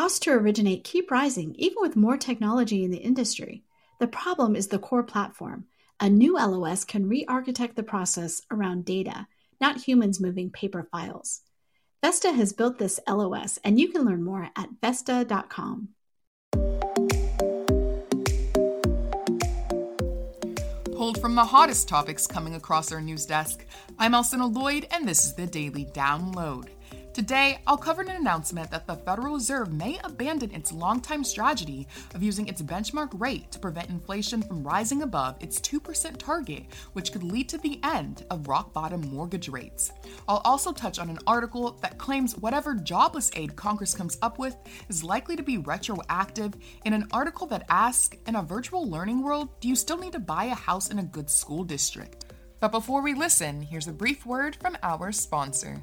Costs to originate keep rising even with more technology in the industry. The problem is the core platform. A new LOS can re architect the process around data, not humans moving paper files. Vesta has built this LOS, and you can learn more at Vesta.com. Pulled from the hottest topics coming across our news desk, I'm Alcynna Lloyd, and this is the Daily Download. Today, I'll cover an announcement that the Federal Reserve may abandon its longtime strategy of using its benchmark rate to prevent inflation from rising above its 2% target, which could lead to the end of rock bottom mortgage rates. I'll also touch on an article that claims whatever jobless aid Congress comes up with is likely to be retroactive, in an article that asks In a virtual learning world, do you still need to buy a house in a good school district? But before we listen, here's a brief word from our sponsor.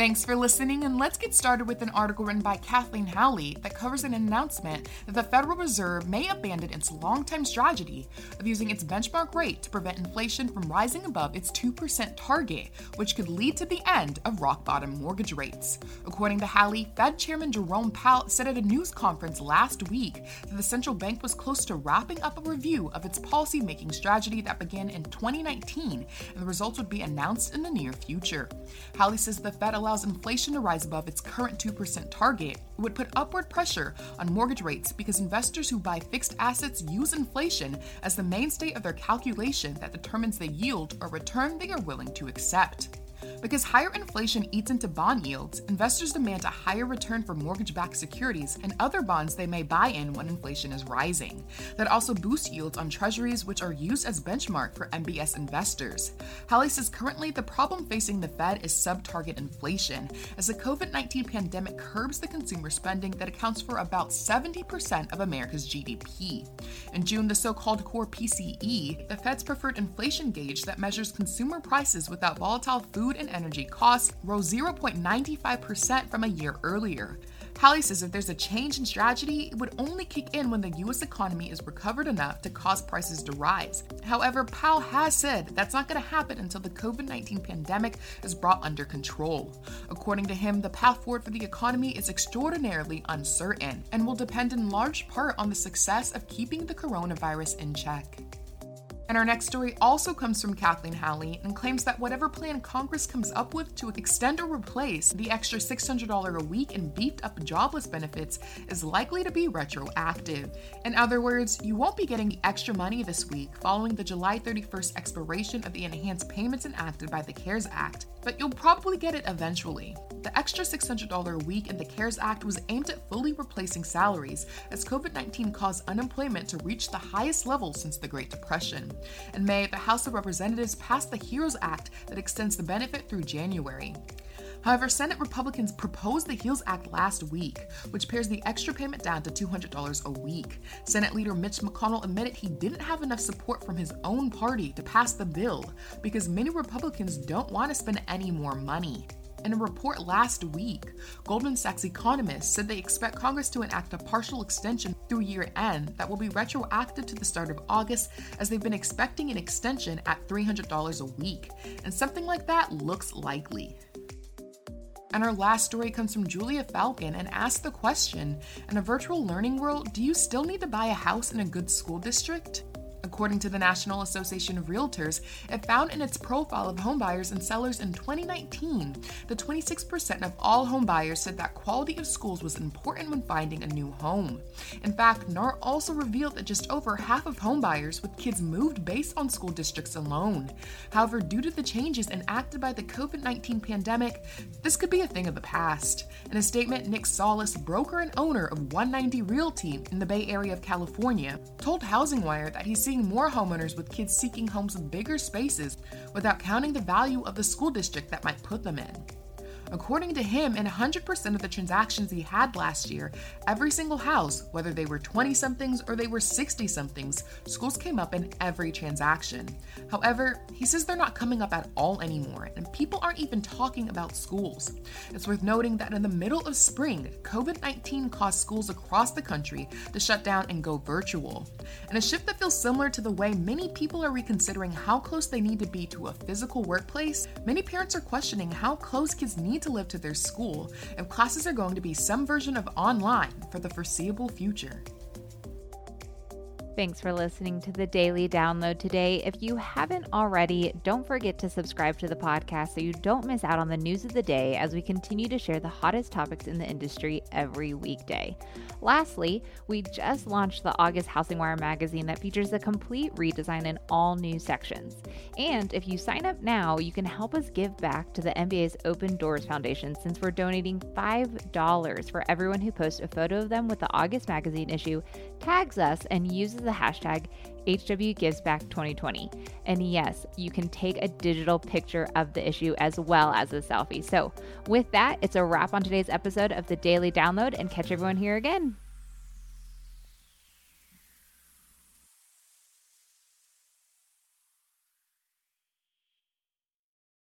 Thanks for listening, and let's get started with an article written by Kathleen Howley that covers an announcement that the Federal Reserve may abandon its longtime strategy of using its benchmark rate to prevent inflation from rising above its 2% target, which could lead to the end of rock bottom mortgage rates. According to Howley, Fed Chairman Jerome Powell said at a news conference last week that the central bank was close to wrapping up a review of its policy-making strategy that began in 2019, and the results would be announced in the near future. Howley says the Fed allowed allows inflation to rise above its current 2% target, would put upward pressure on mortgage rates because investors who buy fixed assets use inflation as the mainstay of their calculation that determines the yield or return they are willing to accept. Because higher inflation eats into bond yields, investors demand a higher return for mortgage backed securities and other bonds they may buy in when inflation is rising. That also boosts yields on treasuries, which are used as benchmark for MBS investors. Howley says currently the problem facing the Fed is sub target inflation, as the COVID 19 pandemic curbs the consumer spending that accounts for about 70% of America's GDP. In June, the so called core PCE, the Fed's preferred inflation gauge that measures consumer prices without volatile food and energy costs rose 0.95% from a year earlier. Howley says if there's a change in strategy, it would only kick in when the US economy is recovered enough to cause prices to rise. However, Powell has said that's not going to happen until the COVID 19 pandemic is brought under control. According to him, the path forward for the economy is extraordinarily uncertain and will depend in large part on the success of keeping the coronavirus in check. And our next story also comes from Kathleen Howley and claims that whatever plan Congress comes up with to extend or replace the extra $600 a week in beefed up jobless benefits is likely to be retroactive. In other words, you won't be getting extra money this week following the July 31st expiration of the enhanced payments enacted by the CARES Act, but you'll probably get it eventually. The extra $600 a week in the CARES Act was aimed at fully replacing salaries as COVID 19 caused unemployment to reach the highest level since the Great Depression. In May, the House of Representatives passed the HEROES Act that extends the benefit through January. However, Senate Republicans proposed the HEALS Act last week, which pares the extra payment down to $200 a week. Senate Leader Mitch McConnell admitted he didn't have enough support from his own party to pass the bill because many Republicans don't want to spend any more money. In a report last week, Goldman Sachs economists said they expect Congress to enact a partial extension through year end that will be retroactive to the start of August, as they've been expecting an extension at $300 a week, and something like that looks likely. And our last story comes from Julia Falcon and asks the question In a virtual learning world, do you still need to buy a house in a good school district? According to the National Association of Realtors, it found in its profile of homebuyers and sellers in 2019 that 26% of all homebuyers said that quality of schools was important when finding a new home. In fact, NAR also revealed that just over half of homebuyers with kids moved based on school districts alone. However, due to the changes enacted by the COVID 19 pandemic, this could be a thing of the past. In a statement, Nick Solis, broker and owner of 190 Realty in the Bay Area of California, told HousingWire that he's seeing more homeowners with kids seeking homes with bigger spaces without counting the value of the school district that might put them in. According to him, in 100% of the transactions he had last year, every single house, whether they were 20 somethings or they were 60 somethings, schools came up in every transaction. However, he says they're not coming up at all anymore, and people aren't even talking about schools. It's worth noting that in the middle of spring, COVID 19 caused schools across the country to shut down and go virtual. And a shift that feels similar to the way many people are reconsidering how close they need to be to a physical workplace, many parents are questioning how close kids need to live to their school if classes are going to be some version of online for the foreseeable future. Thanks for listening to the daily download today. If you haven't already, don't forget to subscribe to the podcast so you don't miss out on the news of the day as we continue to share the hottest topics in the industry every weekday. Lastly, we just launched the August Housing Wire magazine that features a complete redesign in all new sections. And if you sign up now, you can help us give back to the MBA's Open Doors Foundation since we're donating $5 for everyone who posts a photo of them with the August magazine issue, tags us, and uses the hashtag HWGivesBack2020. And yes, you can take a digital picture of the issue as well as a selfie. So, with that, it's a wrap on today's episode of the Daily Download and catch everyone here again.